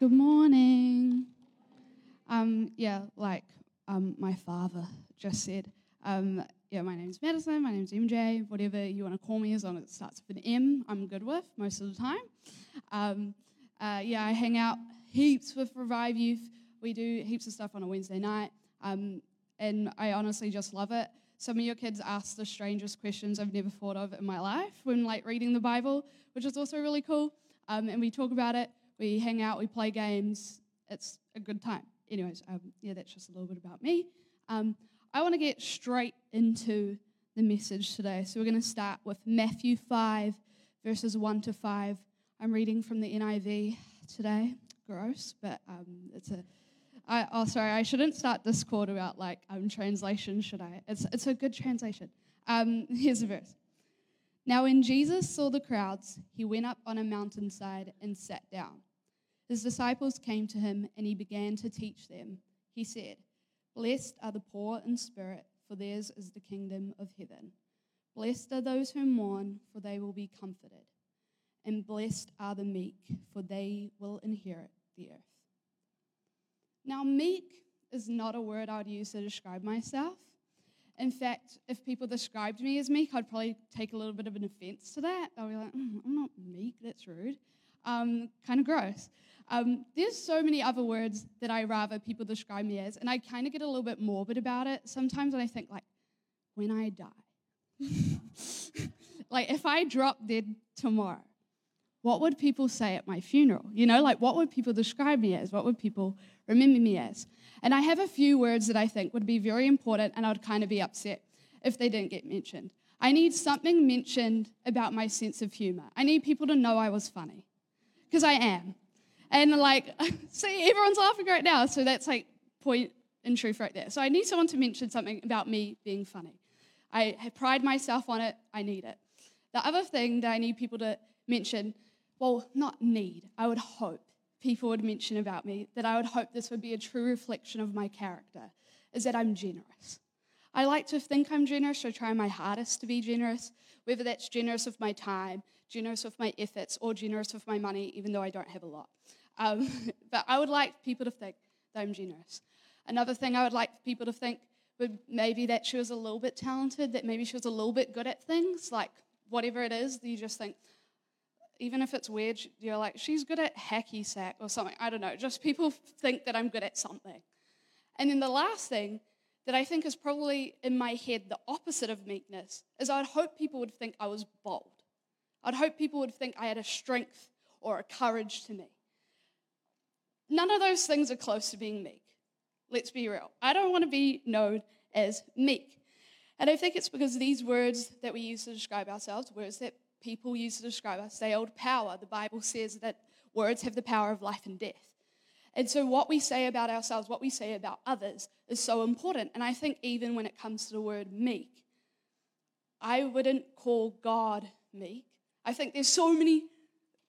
Good morning. Um, yeah, like um, my father just said, um, yeah, my name's Madison, my name's MJ, whatever you want to call me, as long as it starts with an M, I'm good with most of the time. Um, uh, yeah, I hang out heaps with Revive Youth. We do heaps of stuff on a Wednesday night, um, and I honestly just love it. Some of your kids ask the strangest questions I've never thought of in my life when like reading the Bible, which is also really cool. Um, and we talk about it, we hang out, we play games. It's a good time. Anyways, um, yeah, that's just a little bit about me. Um, I want to get straight into the message today. So we're going to start with Matthew 5, verses 1 to 5. I'm reading from the NIV today. Gross, but um, it's a. I, oh, sorry, I shouldn't start quote about like um, translation, should I? It's, it's a good translation. Um, here's a verse. Now, when Jesus saw the crowds, he went up on a mountainside and sat down. His disciples came to him, and he began to teach them. He said, Blessed are the poor in spirit, for theirs is the kingdom of heaven. Blessed are those who mourn, for they will be comforted. And blessed are the meek, for they will inherit the earth. Now, meek is not a word I would use to describe myself. In fact, if people described me as meek, I'd probably take a little bit of an offense to that. I'll be like, mm, I'm not meek, that's rude. Um, kind of gross. Um, there's so many other words that I rather people describe me as, and I kind of get a little bit morbid about it sometimes when I think, like, when I die. like, if I drop dead tomorrow, what would people say at my funeral? You know, like, what would people describe me as? What would people remember me as? And I have a few words that I think would be very important, and I would kind of be upset if they didn't get mentioned. I need something mentioned about my sense of humor. I need people to know I was funny, because I am. And like, see, everyone's laughing right now, so that's like point in truth right there. So I need someone to mention something about me being funny. I pride myself on it, I need it. The other thing that I need people to mention, well, not need, I would hope people would mention about me, that I would hope this would be a true reflection of my character, is that I'm generous. I like to think I'm generous, I try my hardest to be generous, whether that's generous with my time, generous with my efforts, or generous with my money, even though I don't have a lot. Um, but I would like people to think that I'm generous. Another thing I would like people to think would maybe that she was a little bit talented, that maybe she was a little bit good at things, like whatever it is, you just think, even if it's weird, you're like, she's good at hacky sack or something. I don't know. Just people think that I'm good at something. And then the last thing that I think is probably in my head the opposite of meekness is I'd hope people would think I was bold. I'd hope people would think I had a strength or a courage to me. None of those things are close to being meek. Let's be real. I don't want to be known as meek. And I think it's because these words that we use to describe ourselves, words that people use to describe us, they hold power. The Bible says that words have the power of life and death. And so, what we say about ourselves, what we say about others, is so important. And I think, even when it comes to the word meek, I wouldn't call God meek. I think there's so many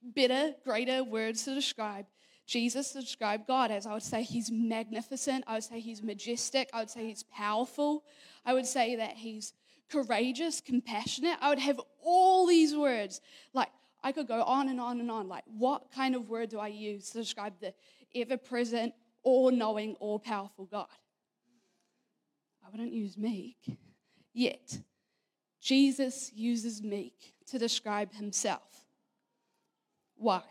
better, greater words to describe Jesus to describe God as I would say he's magnificent, I would say he's majestic, I would say he's powerful, I would say that he's courageous, compassionate. I would have all these words. Like, I could go on and on and on. Like, what kind of word do I use to describe the ever present, all knowing, all powerful God? I wouldn't use meek. Yet, Jesus uses meek to describe himself. Why?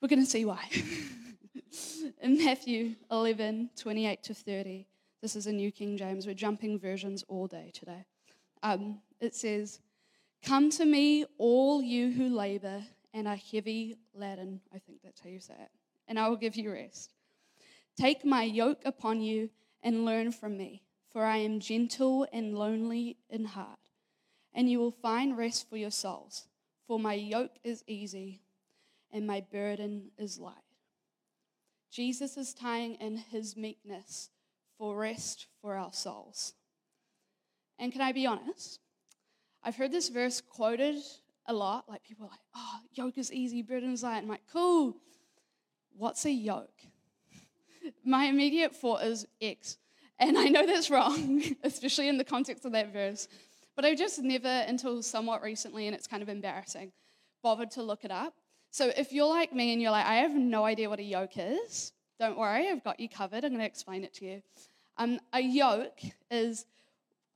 We're going to see why. In Matthew 11, 28 to 30, this is a New King James. We're jumping versions all day today. Um, it says, Come to me, all you who labor and are heavy laden. I think that's how you say it. And I will give you rest. Take my yoke upon you and learn from me, for I am gentle and lonely in heart, and you will find rest for your souls. For my yoke is easy and my burden is light. Jesus is tying in his meekness for rest for our souls. And can I be honest? I've heard this verse quoted a lot. Like people are like, oh, yoke is easy, burden is light. I'm like, cool. What's a yoke? My immediate thought is X. And I know that's wrong, especially in the context of that verse. But I've just never, until somewhat recently, and it's kind of embarrassing, bothered to look it up. So if you're like me and you're like, I have no idea what a yoke is, don't worry, I've got you covered. I'm going to explain it to you. Um, a yoke is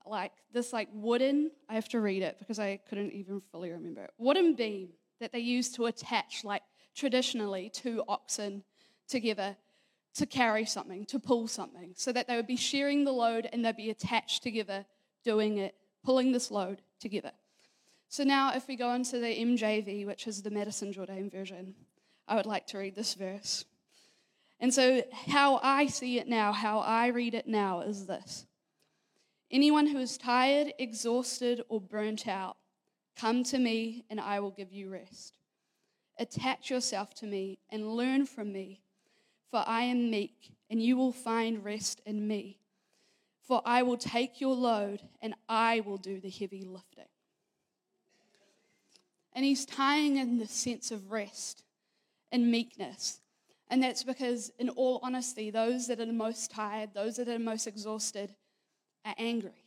like this like wooden, I have to read it because I couldn't even fully remember it. Wooden beam that they used to attach like traditionally two oxen together to carry something, to pull something, so that they would be sharing the load and they'd be attached together doing it, pulling this load together. So now, if we go into the MJV, which is the Madison Jordan version, I would like to read this verse. And so, how I see it now, how I read it now, is this Anyone who is tired, exhausted, or burnt out, come to me and I will give you rest. Attach yourself to me and learn from me, for I am meek, and you will find rest in me. For I will take your load and I will do the heavy lifting. And he's tying in the sense of rest and meekness. And that's because, in all honesty, those that are the most tired, those that are the most exhausted, are angry.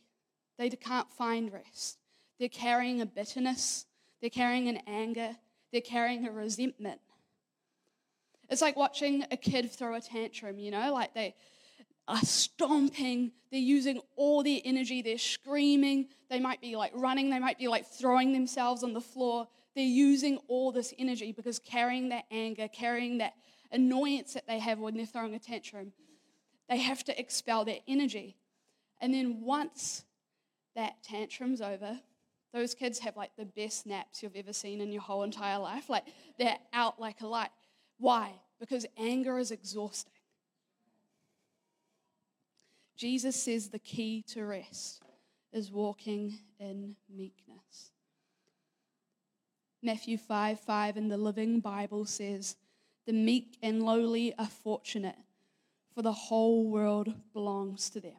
They can't find rest. They're carrying a bitterness, they're carrying an anger, they're carrying a resentment. It's like watching a kid throw a tantrum, you know, like they are stomping, they're using all their energy, they're screaming, they might be like running, they might be like throwing themselves on the floor, they're using all this energy because carrying that anger, carrying that annoyance that they have when they're throwing a tantrum, they have to expel that energy. And then once that tantrum's over, those kids have like the best naps you've ever seen in your whole entire life. Like they're out like a light. Why? Because anger is exhausting. Jesus says the key to rest is walking in meekness. Matthew 5 5 in the Living Bible says, The meek and lowly are fortunate, for the whole world belongs to them.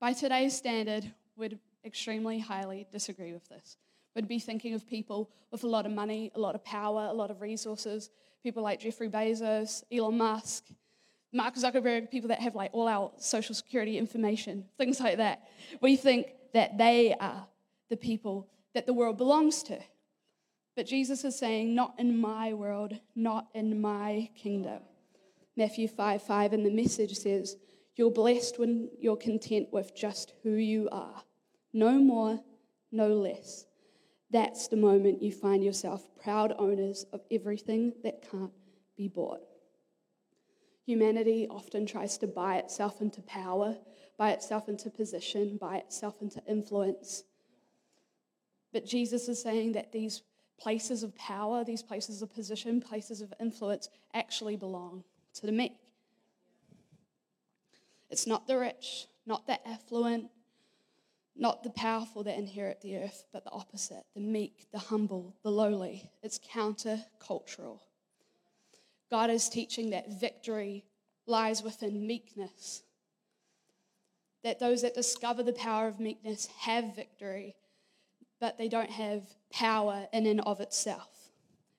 By today's standard, we'd extremely highly disagree with this. We'd be thinking of people with a lot of money, a lot of power, a lot of resources, people like Jeffrey Bezos, Elon Musk, Mark Zuckerberg, people that have like all our social security information, things like that. We think that they are the people that the world belongs to. But Jesus is saying, Not in my world, not in my kingdom. Matthew 5 5 in the message says, You're blessed when you're content with just who you are. No more, no less. That's the moment you find yourself proud owners of everything that can't be bought. Humanity often tries to buy itself into power, buy itself into position, buy itself into influence. But Jesus is saying that these places of power, these places of position, places of influence actually belong to the meek. It's not the rich, not the affluent, not the powerful that inherit the earth, but the opposite the meek, the humble, the lowly. It's counter-cultural. God is teaching that victory lies within meekness. That those that discover the power of meekness have victory, but they don't have power in and of itself.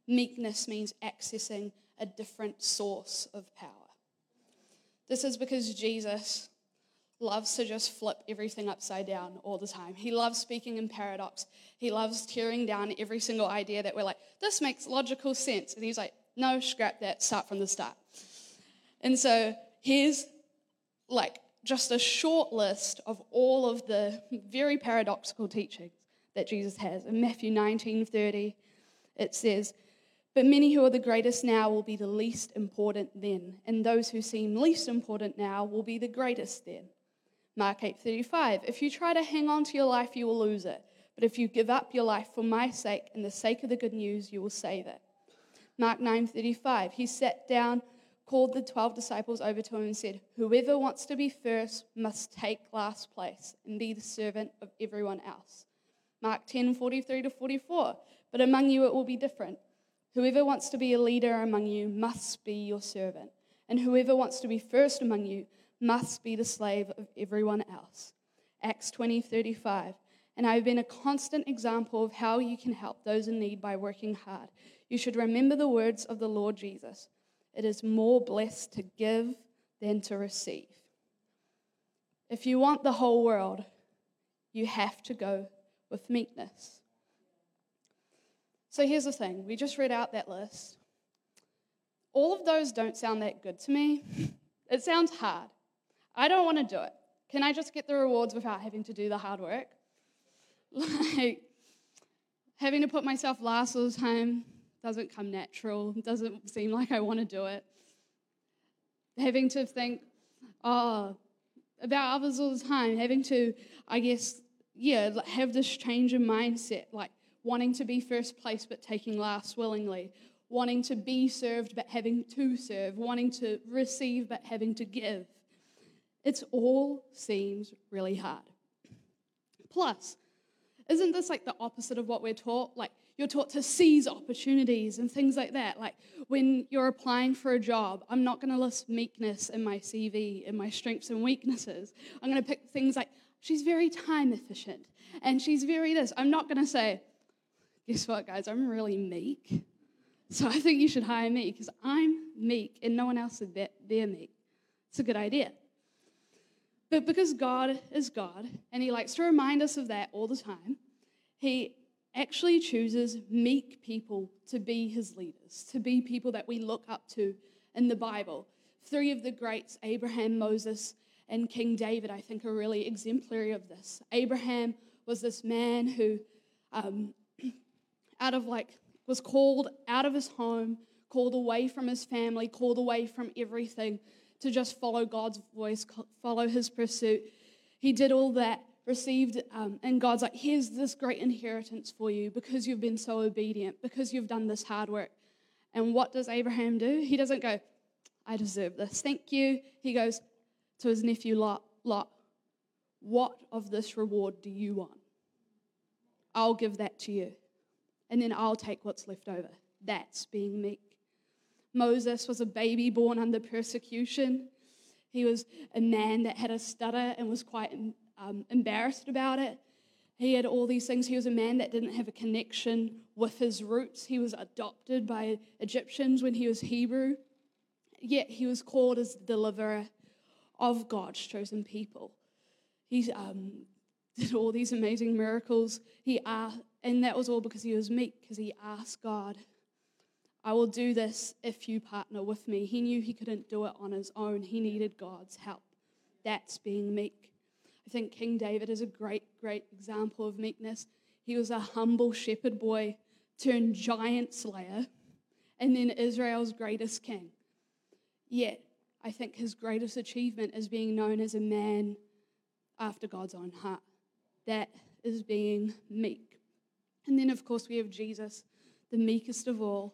Meekness means accessing a different source of power. This is because Jesus loves to just flip everything upside down all the time. He loves speaking in paradox. He loves tearing down every single idea that we're like, this makes logical sense. And he's like, no, scrap that, start from the start. And so here's like just a short list of all of the very paradoxical teachings that Jesus has. In Matthew 19 30, it says, But many who are the greatest now will be the least important then, and those who seem least important now will be the greatest then. Mark 8 35, If you try to hang on to your life, you will lose it. But if you give up your life for my sake and the sake of the good news, you will save it. Mark 9 35, He sat down called the 12 disciples over to him and said, Whoever wants to be first must take last place and be the servant of everyone else. Mark 10 43 to 44. But among you it will be different. Whoever wants to be a leader among you must be your servant, and whoever wants to be first among you must be the slave of everyone else. Acts 20 35. And I have been a constant example of how you can help those in need by working hard. You should remember the words of the Lord Jesus it is more blessed to give than to receive. If you want the whole world, you have to go with meekness. So here's the thing we just read out that list. All of those don't sound that good to me. It sounds hard. I don't want to do it. Can I just get the rewards without having to do the hard work? Like, having to put myself last all the time doesn't come natural, doesn't seem like I want to do it. Having to think, oh, about others all the time, having to, I guess, yeah, have this change in mindset, like wanting to be first place but taking last willingly, wanting to be served but having to serve, wanting to receive but having to give. It all seems really hard. Plus, isn't this like the opposite of what we're taught? Like, you're taught to seize opportunities and things like that. Like, when you're applying for a job, I'm not going to list meekness in my CV in my strengths and weaknesses. I'm going to pick things like, she's very time efficient and she's very this. I'm not going to say, guess what, guys, I'm really meek. So I think you should hire me because I'm meek and no one else is that they're meek. It's a good idea. But because God is God and He likes to remind us of that all the time, He actually chooses meek people to be His leaders, to be people that we look up to in the Bible. Three of the greats, Abraham, Moses, and King David, I think, are really exemplary of this. Abraham was this man who, um, out of like, was called out of his home, called away from his family, called away from everything to just follow God's voice, follow his pursuit. He did all that, received, um, and God's like, here's this great inheritance for you because you've been so obedient, because you've done this hard work. And what does Abraham do? He doesn't go, I deserve this, thank you. He goes to his nephew Lot, Lot, what of this reward do you want? I'll give that to you. And then I'll take what's left over. That's being meek. Moses was a baby born under persecution. He was a man that had a stutter and was quite um, embarrassed about it. He had all these things. He was a man that didn't have a connection with his roots. He was adopted by Egyptians when he was Hebrew. Yet he was called as the deliverer of God's chosen people. He um, did all these amazing miracles. He asked, and that was all because he was meek, because he asked God I will do this if you partner with me. He knew he couldn't do it on his own, he needed God's help. That's being meek. I think King David is a great, great example of meekness. He was a humble shepherd boy turned giant slayer, and then Israel's greatest king. Yet, I think his greatest achievement is being known as a man after God's own heart. That is being meek. And then, of course, we have Jesus, the meekest of all,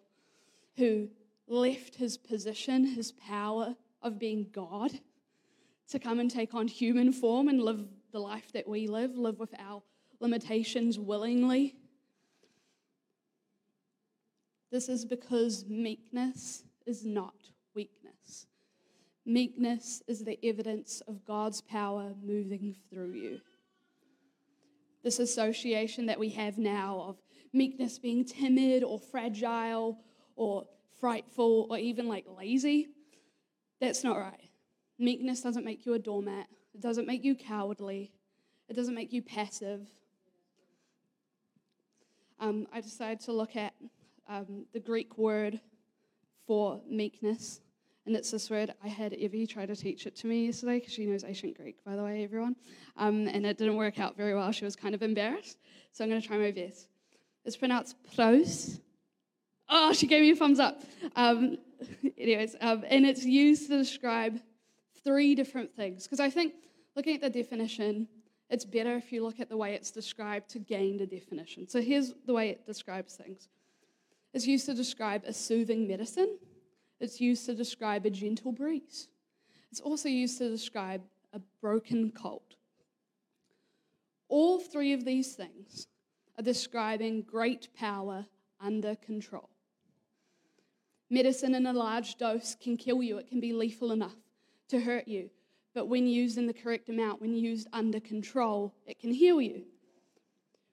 who left his position, his power of being God, to come and take on human form and live the life that we live, live with our limitations willingly. This is because meekness is not weakness. Meekness is the evidence of God's power moving through you. This association that we have now of meekness being timid or fragile or frightful or even like lazy. That's not right. Meekness doesn't make you a doormat, it doesn't make you cowardly, it doesn't make you passive. Um, I decided to look at um, the Greek word for meekness, and it's this word. I had Evie try to teach it to me yesterday because she knows ancient Greek, by the way, everyone. Um, and it didn't work out very well. She was kind of embarrassed. So I'm going to try my best. It's pronounced pros, Oh, she gave me a thumbs up. Um, anyways, um, and it's used to describe three different things. Because I think looking at the definition, it's better if you look at the way it's described to gain the definition. So here's the way it describes things it's used to describe a soothing medicine, it's used to describe a gentle breeze, it's also used to describe a broken colt. All three of these things are describing great power under control. Medicine in a large dose can kill you, it can be lethal enough to hurt you. But when used in the correct amount, when used under control, it can heal you.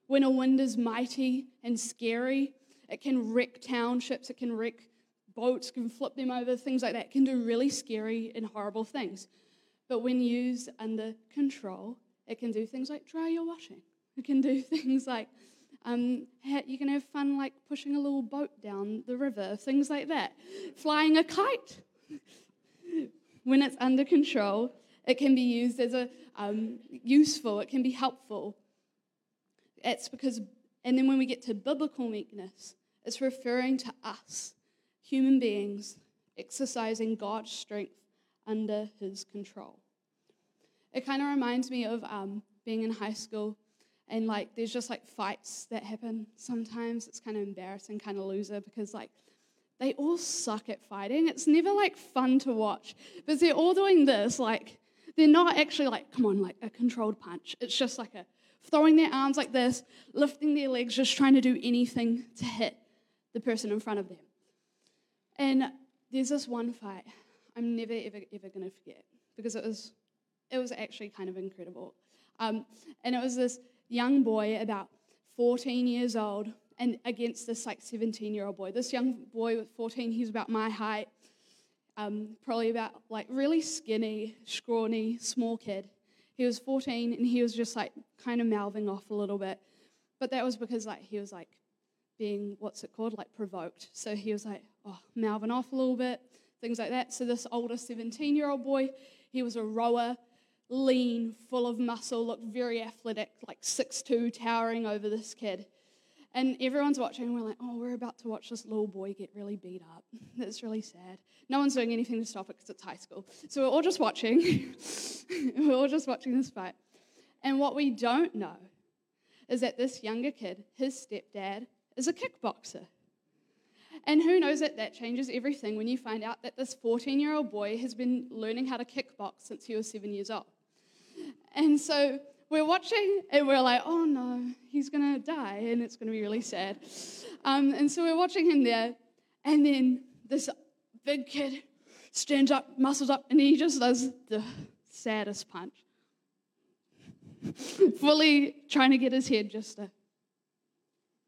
When a wind is mighty and scary, it can wreck townships, it can wreck boats, can flip them over, things like that. Can do really scary and horrible things. But when used under control, it can do things like dry your washing. It can do things like Um, you can have fun like pushing a little boat down the river, things like that. Flying a kite. when it's under control, it can be used as a um, useful, it can be helpful. It's because, and then when we get to biblical meekness, it's referring to us, human beings, exercising God's strength under his control. It kind of reminds me of um, being in high school and like there's just like fights that happen sometimes. It's kind of embarrassing, kind of loser because like they all suck at fighting. It's never like fun to watch because they're all doing this like they're not actually like come on like a controlled punch. It's just like a throwing their arms like this, lifting their legs, just trying to do anything to hit the person in front of them. And there's this one fight I'm never ever ever gonna forget because it was it was actually kind of incredible. Um, and it was this young boy, about 14 years old, and against this like 17 year old boy. This young boy was 14, he's about my height, um, probably about like really skinny, scrawny, small kid. He was 14 and he was just like kind of mouthing off a little bit. But that was because like he was like being, what's it called, like provoked. So he was like, oh, mouthing off a little bit, things like that. So this older 17 year old boy, he was a rower lean, full of muscle, looked very athletic, like six-two, towering over this kid. And everyone's watching, and we're like, oh, we're about to watch this little boy get really beat up. That's really sad. No one's doing anything to stop it because it's high school. So we're all just watching. we're all just watching this fight. And what we don't know is that this younger kid, his stepdad, is a kickboxer. And who knows that that changes everything when you find out that this 14 year old boy has been learning how to kickbox since he was seven years old. And so we're watching and we're like, oh no, he's going to die and it's going to be really sad. Um, and so we're watching him there. And then this big kid stands up, muscles up, and he just does the saddest punch. Fully trying to get his head just to,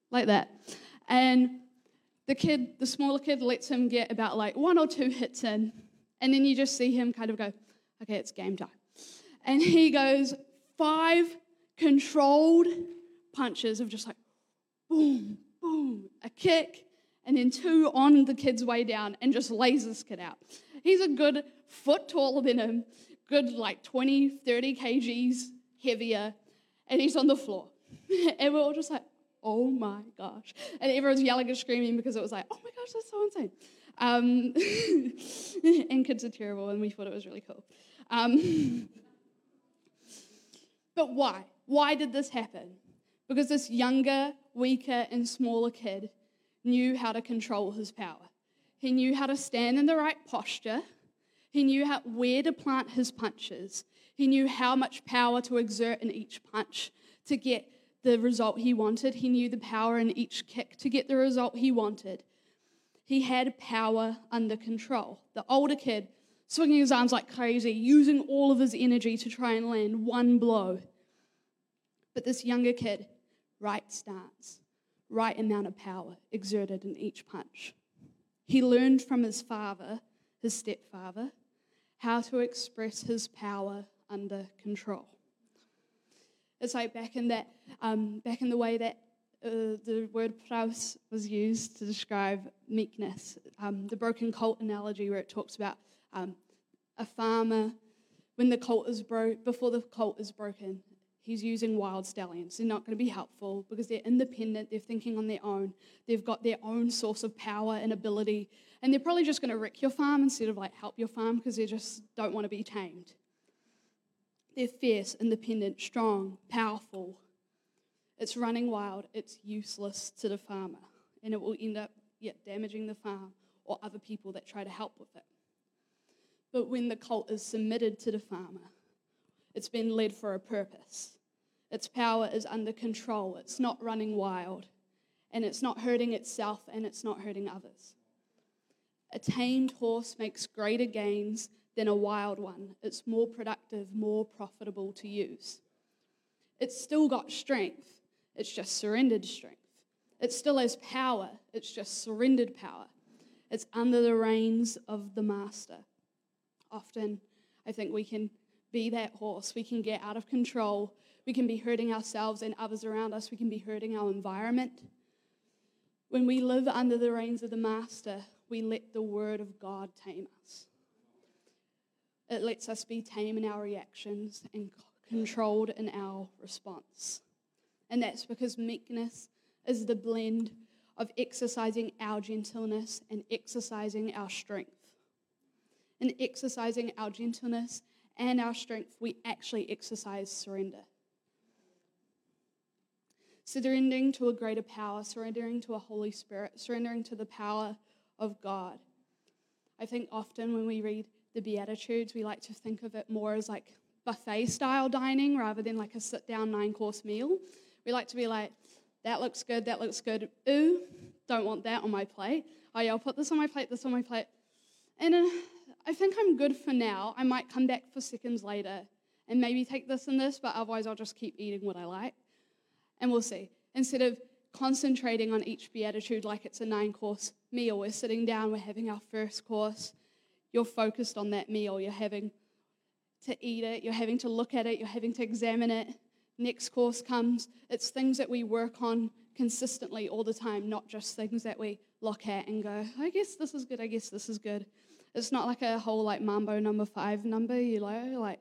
like that. And the kid, the smaller kid, lets him get about like one or two hits in. And then you just see him kind of go, okay, it's game time and he goes five controlled punches of just like boom, boom, a kick, and then two on the kid's way down and just lays this kid out. He's a good foot taller than him, good like 20, 30 kgs heavier, and he's on the floor. and we're all just like, oh my gosh. And everyone's yelling and screaming because it was like, oh my gosh, that's so insane. Um, and kids are terrible, and we thought it was really cool. Um, But why? Why did this happen? Because this younger, weaker, and smaller kid knew how to control his power. He knew how to stand in the right posture. He knew how, where to plant his punches. He knew how much power to exert in each punch to get the result he wanted. He knew the power in each kick to get the result he wanted. He had power under control. The older kid swinging his arms like crazy, using all of his energy to try and land one blow. But this younger kid, right stance, right amount of power exerted in each punch. He learned from his father, his stepfather, how to express his power under control. It's like back in that, um, back in the way that uh, the word praus was used to describe meekness, um, the broken colt analogy where it talks about um, a farmer when the colt is broke before the colt is broken he's using wild stallions. They're not going to be helpful because they're independent they're thinking on their own they've got their own source of power and ability and they're probably just going to wreck your farm instead of like help your farm because they just don't want to be tamed they're fierce independent strong powerful. It's running wild. It's useless to the farmer. And it will end up yeah, damaging the farm or other people that try to help with it. But when the colt is submitted to the farmer, it's been led for a purpose. Its power is under control, it's not running wild, and it's not hurting itself and it's not hurting others. A tamed horse makes greater gains than a wild one. It's more productive, more profitable to use. It's still got strength, it's just surrendered strength. It still has power, it's just surrendered power. It's under the reins of the master often I think we can be that horse. We can get out of control. We can be hurting ourselves and others around us. We can be hurting our environment. When we live under the reins of the Master, we let the Word of God tame us. It lets us be tame in our reactions and controlled in our response. And that's because meekness is the blend of exercising our gentleness and exercising our strength. In exercising our gentleness and our strength, we actually exercise surrender surrendering to a greater power, surrendering to a Holy Spirit, surrendering to the power of God. I think often when we read the Beatitudes, we like to think of it more as like buffet style dining rather than like a sit down nine course meal. We like to be like, that looks good, that looks good. Ooh, don't want that on my plate. Oh, yeah, I'll put this on my plate, this on my plate. And uh, I think I'm good for now. I might come back for seconds later and maybe take this and this, but otherwise I'll just keep eating what I like and we'll see. Instead of concentrating on each beatitude like it's a nine course meal, we're sitting down, we're having our first course. You're focused on that meal. You're having to eat it, you're having to look at it, you're having to examine it. Next course comes. It's things that we work on consistently all the time, not just things that we look at and go, I guess this is good, I guess this is good. It's not like a whole like mambo number five number, you know, like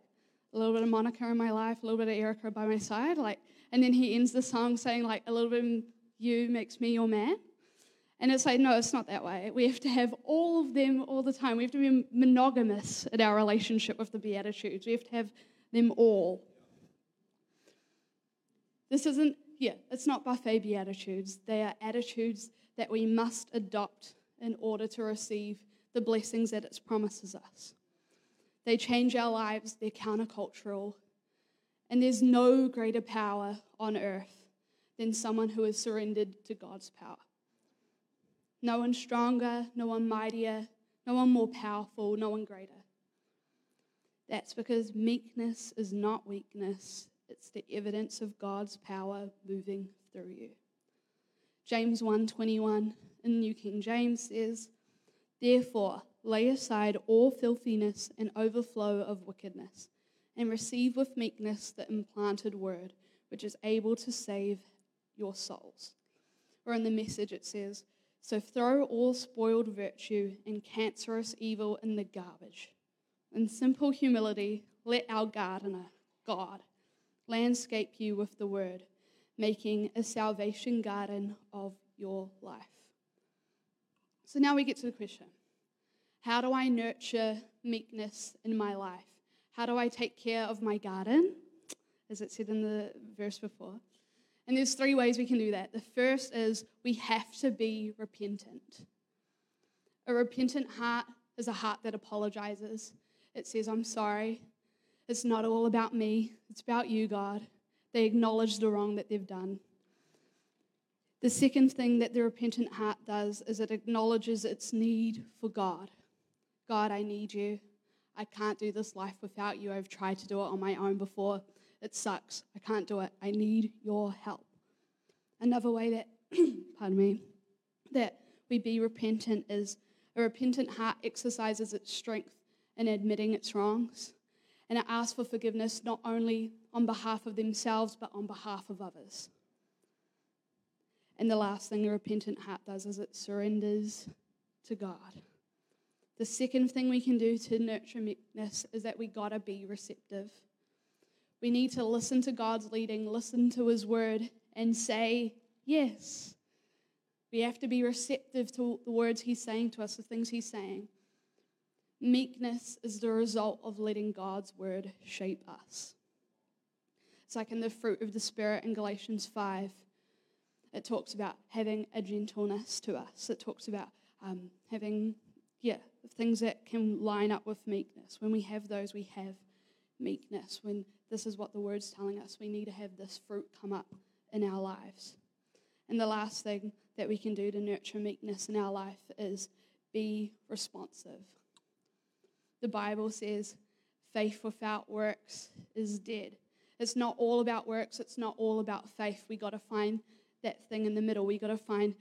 a little bit of Monica in my life, a little bit of Erica by my side. Like and then he ends the song saying, like, a little bit of you makes me your man. And it's like, no, it's not that way. We have to have all of them all the time. We have to be monogamous in our relationship with the Beatitudes. We have to have them all. This isn't, yeah, it's not buffet Beatitudes. They are attitudes that we must adopt in order to receive the blessings that it promises us. They change our lives, they're countercultural, and there's no greater power on earth than someone who has surrendered to God's power. No one stronger, no one mightier, no one more powerful, no one greater. That's because meekness is not weakness, it's the evidence of God's power moving through you. James 1:21 in New King James says, "Therefore, lay aside all filthiness and overflow of wickedness." and receive with meekness the implanted word, which is able to save your souls. Or in the message, it says, So throw all spoiled virtue and cancerous evil in the garbage. In simple humility, let our gardener, God, landscape you with the word, making a salvation garden of your life. So now we get to the question How do I nurture meekness in my life? How do I take care of my garden? As it said in the verse before. And there's three ways we can do that. The first is we have to be repentant. A repentant heart is a heart that apologizes. It says, I'm sorry. It's not all about me, it's about you, God. They acknowledge the wrong that they've done. The second thing that the repentant heart does is it acknowledges its need for God. God, I need you. I can't do this life without you. I've tried to do it on my own before. It sucks. I can't do it. I need your help. Another way that, pardon me, that we be repentant is a repentant heart exercises its strength in admitting its wrongs. And it asks for forgiveness not only on behalf of themselves, but on behalf of others. And the last thing a repentant heart does is it surrenders to God. The second thing we can do to nurture meekness is that we gotta be receptive. We need to listen to God's leading, listen to His word, and say yes. We have to be receptive to the words He's saying to us, the things He's saying. Meekness is the result of letting God's word shape us. It's like in the fruit of the Spirit in Galatians 5. It talks about having a gentleness to us. It talks about um, having, yeah, things that can line up with meekness. When we have those, we have meekness. When this is what the word's telling us, we need to have this fruit come up in our lives. And the last thing that we can do to nurture meekness in our life is be responsive. The Bible says faith without works is dead. It's not all about works, it's not all about faith. We got to find that thing in the middle. We got to find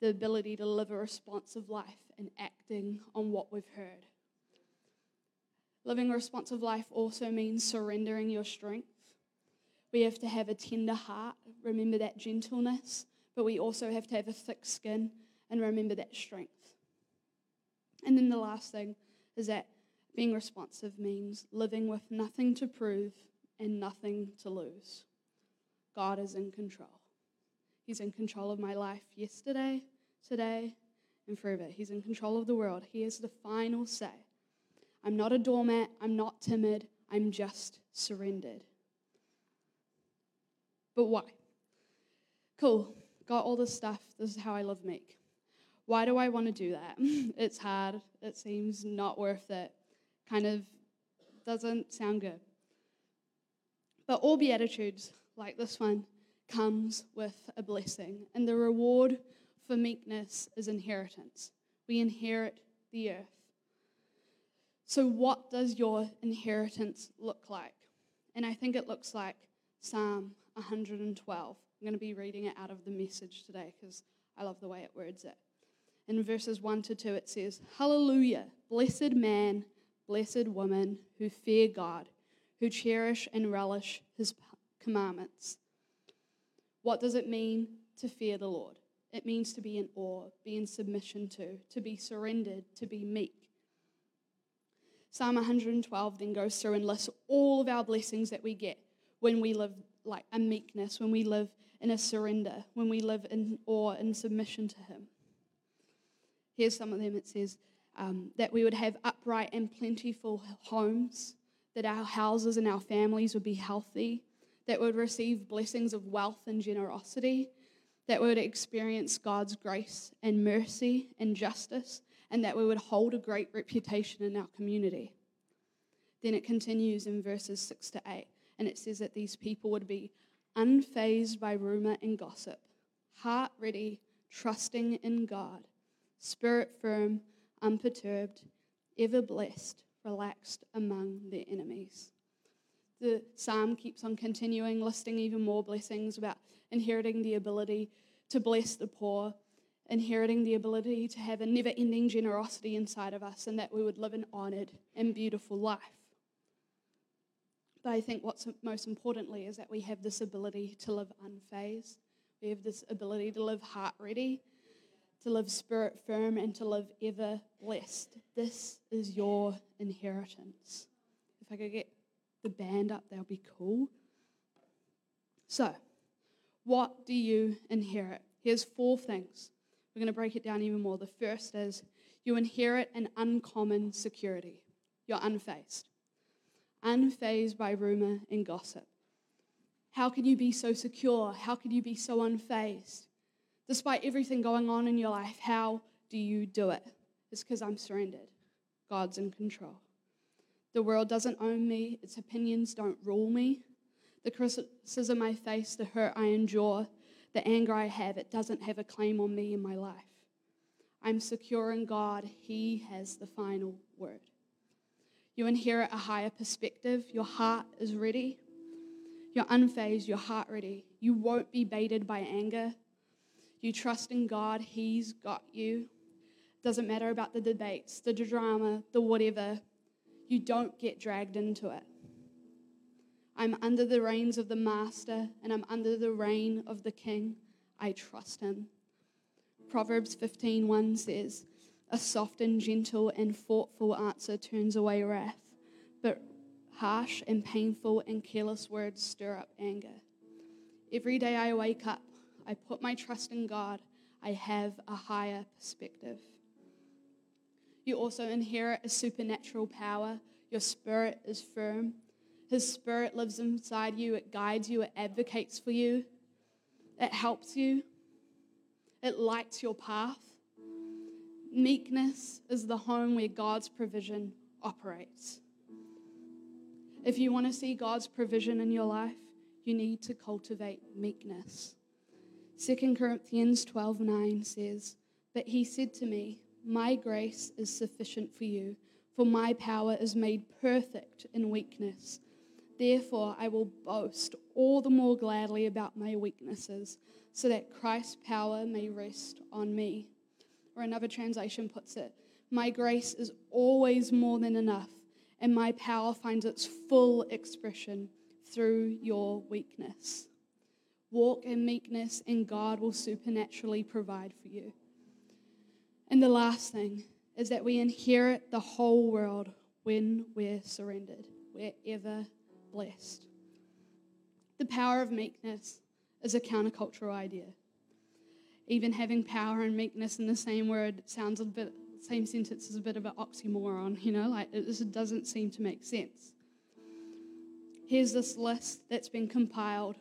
the ability to live a responsive life and acting on what we've heard. Living a responsive life also means surrendering your strength. We have to have a tender heart, remember that gentleness, but we also have to have a thick skin and remember that strength. And then the last thing is that being responsive means living with nothing to prove and nothing to lose. God is in control. He's in control of my life yesterday, today, and forever. He's in control of the world. He has the final say. I'm not a doormat. I'm not timid. I'm just surrendered. But why? Cool. Got all this stuff. This is how I love meek. Why do I want to do that? it's hard. It seems not worth it. Kind of doesn't sound good. But all Beatitudes, like this one, comes with a blessing. And the reward for meekness is inheritance. We inherit the earth. So, what does your inheritance look like? And I think it looks like Psalm 112. I'm going to be reading it out of the message today because I love the way it words it. In verses 1 to 2, it says, Hallelujah, blessed man, blessed woman who fear God, who cherish and relish his commandments. What does it mean to fear the Lord? It means to be in awe, be in submission to, to be surrendered, to be meek. Psalm 112 then goes through and lists all of our blessings that we get when we live like a meekness, when we live in a surrender, when we live in awe and submission to Him. Here's some of them it says um, that we would have upright and plentiful homes, that our houses and our families would be healthy, that would receive blessings of wealth and generosity, that we would experience God's grace and mercy and justice, and that we would hold a great reputation in our community. Then it continues in verses 6 to 8, and it says that these people would be unfazed by rumor and gossip, heart ready, trusting in God, spirit firm, unperturbed, ever blessed, relaxed among their enemies the psalm keeps on continuing, listing even more blessings about inheriting the ability to bless the poor, inheriting the ability to have a never ending generosity inside of us, and that we would live an honored and beautiful life. But I think what's most importantly is that we have this ability to live unfazed. We have this ability to live heart ready, to live spirit firm, and to live ever blessed. This is your inheritance. If I could get the band up, they'll be cool. So, what do you inherit? Here's four things. We're going to break it down even more. The first is you inherit an uncommon security. You're unfazed. Unfazed by rumor and gossip. How can you be so secure? How can you be so unfazed? Despite everything going on in your life, how do you do it? It's because I'm surrendered. God's in control. The world doesn't own me, its opinions don't rule me. The criticism I face, the hurt I endure, the anger I have, it doesn't have a claim on me in my life. I'm secure in God, He has the final word. You inherit a higher perspective, your heart is ready. You're unfazed, your heart ready. You won't be baited by anger. You trust in God, He's got you. Doesn't matter about the debates, the drama, the whatever you don't get dragged into it. I'm under the reins of the Master and I'm under the reign of the King. I trust him. Proverbs 15:1 says, "A soft and gentle and thoughtful answer turns away wrath, but harsh and painful and careless words stir up anger." Every day I wake up, I put my trust in God. I have a higher perspective. You also inherit a supernatural power. Your spirit is firm. His spirit lives inside you. It guides you. It advocates for you. It helps you. It lights your path. Meekness is the home where God's provision operates. If you want to see God's provision in your life, you need to cultivate meekness. 2 Corinthians 12:9 says, "But he said to me, my grace is sufficient for you, for my power is made perfect in weakness. Therefore, I will boast all the more gladly about my weaknesses, so that Christ's power may rest on me. Or another translation puts it My grace is always more than enough, and my power finds its full expression through your weakness. Walk in meekness, and God will supernaturally provide for you. And the last thing is that we inherit the whole world when we're surrendered. We're ever blessed. The power of meekness is a countercultural idea. Even having power and meekness in the same word sounds a bit, same sentence is a bit of an oxymoron, you know, like it just doesn't seem to make sense. Here's this list that's been compiled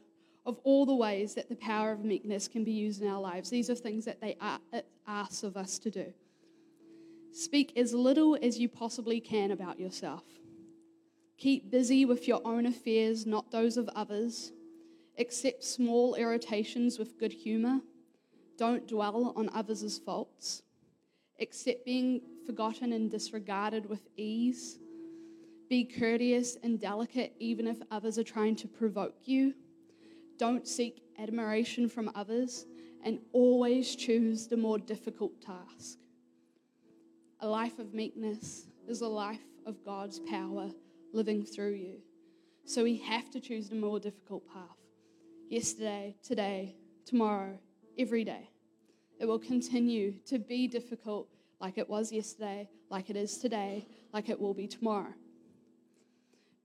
of all the ways that the power of meekness can be used in our lives. These are things that they ask of us to do. Speak as little as you possibly can about yourself. Keep busy with your own affairs, not those of others. Accept small irritations with good humor. Don't dwell on others' faults. Accept being forgotten and disregarded with ease. Be courteous and delicate even if others are trying to provoke you. Don't seek admiration from others and always choose the more difficult task. A life of meekness is a life of God's power living through you. So we have to choose the more difficult path. Yesterday, today, tomorrow, every day. It will continue to be difficult like it was yesterday, like it is today, like it will be tomorrow.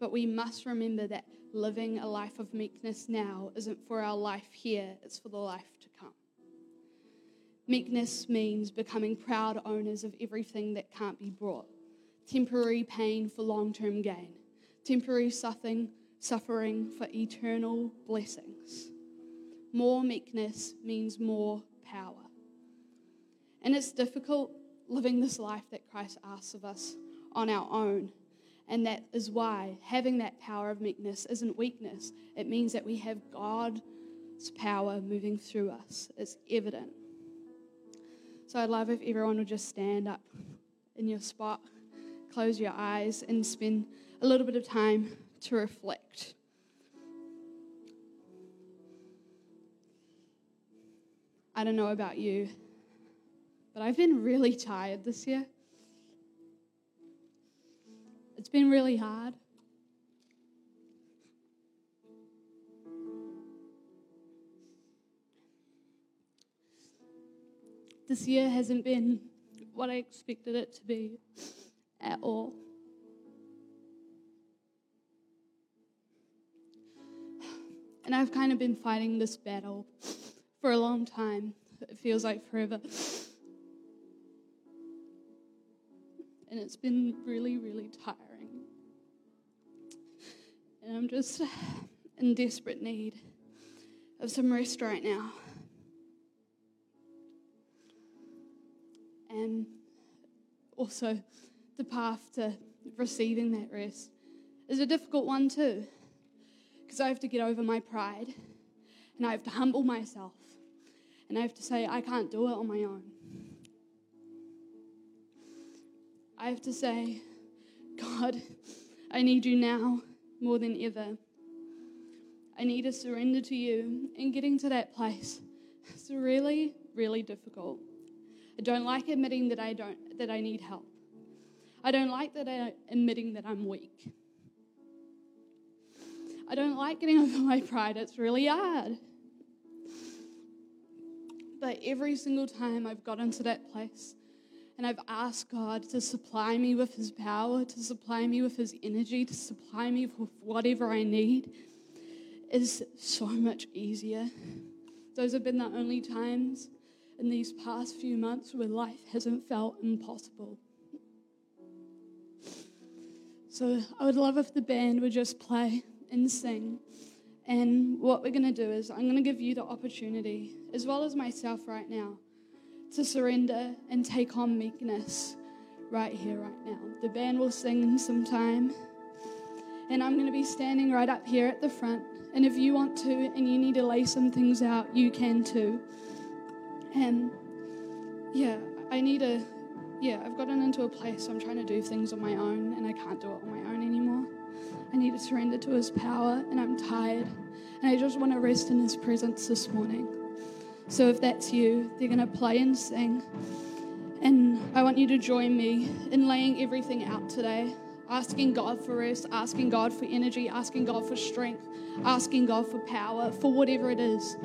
But we must remember that living a life of meekness now isn't for our life here, it's for the life to come. Meekness means becoming proud owners of everything that can't be brought, temporary pain for long term gain, temporary suffering, suffering for eternal blessings. More meekness means more power. And it's difficult living this life that Christ asks of us on our own. And that is why having that power of meekness isn't weakness. It means that we have God's power moving through us. It's evident. So I'd love if everyone would just stand up in your spot, close your eyes, and spend a little bit of time to reflect. I don't know about you, but I've been really tired this year. It's been really hard. This year hasn't been what I expected it to be at all. And I've kind of been fighting this battle for a long time. It feels like forever. And it's been really, really tiring and I'm just in desperate need of some rest right now. And also, the path to receiving that rest is a difficult one too, because I have to get over my pride and I have to humble myself and I have to say, I can't do it on my own. I have to say, God, I need you now more than ever. I need to surrender to you, and getting to that place is really, really difficult. I don't like admitting that I don't that I need help. I don't like that I, admitting that I'm weak. I don't like getting over my pride. It's really hard. But every single time I've got into that place, and I've asked God to supply me with His power, to supply me with His energy, to supply me with whatever I need. Is so much easier. Those have been the only times in these past few months where life hasn't felt impossible. So I would love if the band would just play and sing. And what we're going to do is I'm going to give you the opportunity, as well as myself right now to surrender and take on meekness right here, right now. The band will sing in some time. And I'm going to be standing right up here at the front. And if you want to and you need to lay some things out, you can too. And yeah, I need a, yeah, I've gotten into a place I'm trying to do things on my own and I can't do it on my own anymore. I need to surrender to His power and I'm tired. And I just want to rest in His presence this morning. So if that's you, they're going to play and sing. And I want you to join me in laying everything out today. asking God for rest, asking God for energy, asking God for strength, asking God for power, for whatever it is.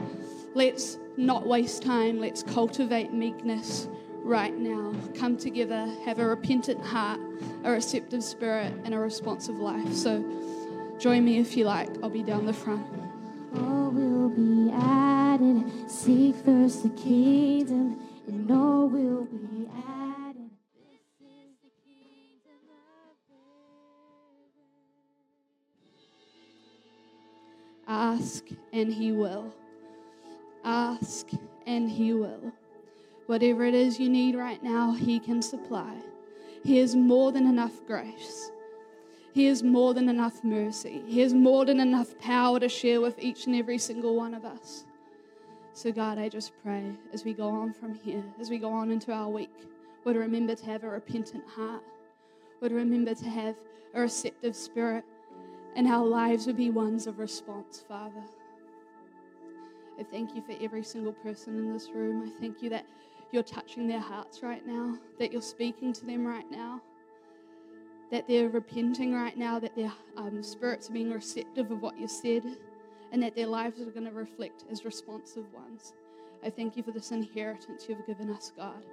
Let's not waste time. Let's cultivate meekness right now. Come together, have a repentant heart, a receptive spirit, and a responsive life. So join me if you like. I'll be down the front. All will be added. Seek first the kingdom, and all will be added. This is the kingdom of heaven. Ask and he will. Ask and he will. Whatever it is you need right now, he can supply. He has more than enough grace. He has more than enough mercy. He has more than enough power to share with each and every single one of us. So, God, I just pray as we go on from here, as we go on into our week, would remember to have a repentant heart, would remember to have a receptive spirit, and our lives would be ones of response, Father. I thank you for every single person in this room. I thank you that you're touching their hearts right now, that you're speaking to them right now, that they're repenting right now, that their um, spirits are being receptive of what you said, and that their lives are going to reflect as responsive ones. I thank you for this inheritance you've given us, God,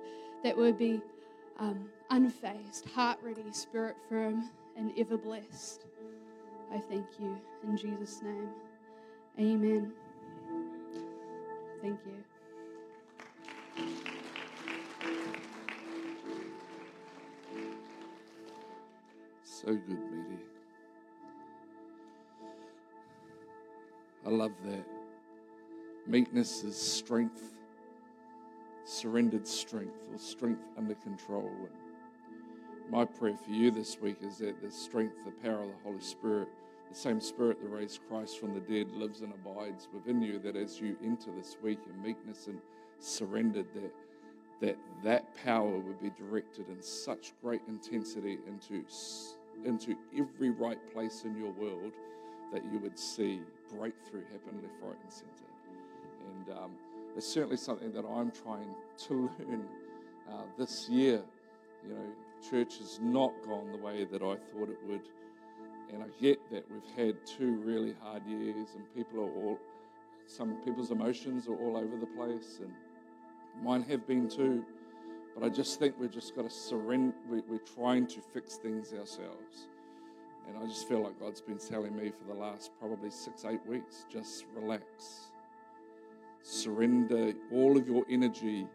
that we'll be um, unfazed, heart ready, spirit firm, and ever blessed. I thank you in Jesus' name. Amen. Thank you. So good, Mary. I love that. Meekness is strength, surrendered strength, or strength under control. And my prayer for you this week is that the strength, the power of the Holy Spirit, the same Spirit that raised Christ from the dead, lives and abides within you. That as you enter this week in meekness and surrendered, that that that power would be directed in such great intensity into into every right place in your world that you would see breakthrough happen left, right, and center. And um, it's certainly something that I'm trying to learn uh, this year. You know, church has not gone the way that I thought it would. And I get that we've had two really hard years, and people are all, some people's emotions are all over the place, and mine have been too. But I just think we've just got to surrender. We, we're trying to fix things ourselves. And I just feel like God's been telling me for the last probably six, eight weeks just relax. Surrender all of your energy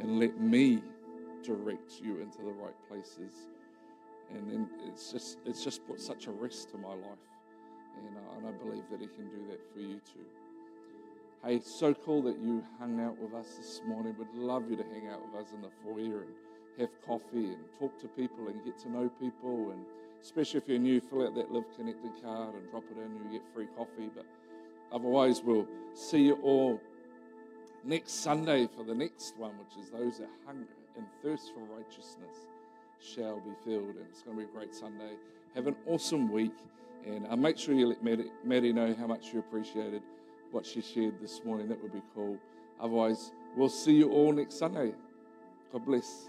and let me direct you into the right places. And then it's just it's just put such a rest to my life. And, uh, and I believe that He can do that for you too. Hey, so cool that you hung out with us this morning. We'd love you to hang out with us in the foyer and have coffee and talk to people and get to know people. And especially if you're new, fill out that Live Connected card and drop it in. And you get free coffee. But otherwise, we'll see you all next Sunday for the next one, which is those that hunger and thirst for righteousness shall be filled. And it's going to be a great Sunday. Have an awesome week. And uh, make sure you let Maddie, Maddie know how much you appreciate it what she shared this morning. That would be cool. Otherwise, we'll see you all next Sunday. God bless.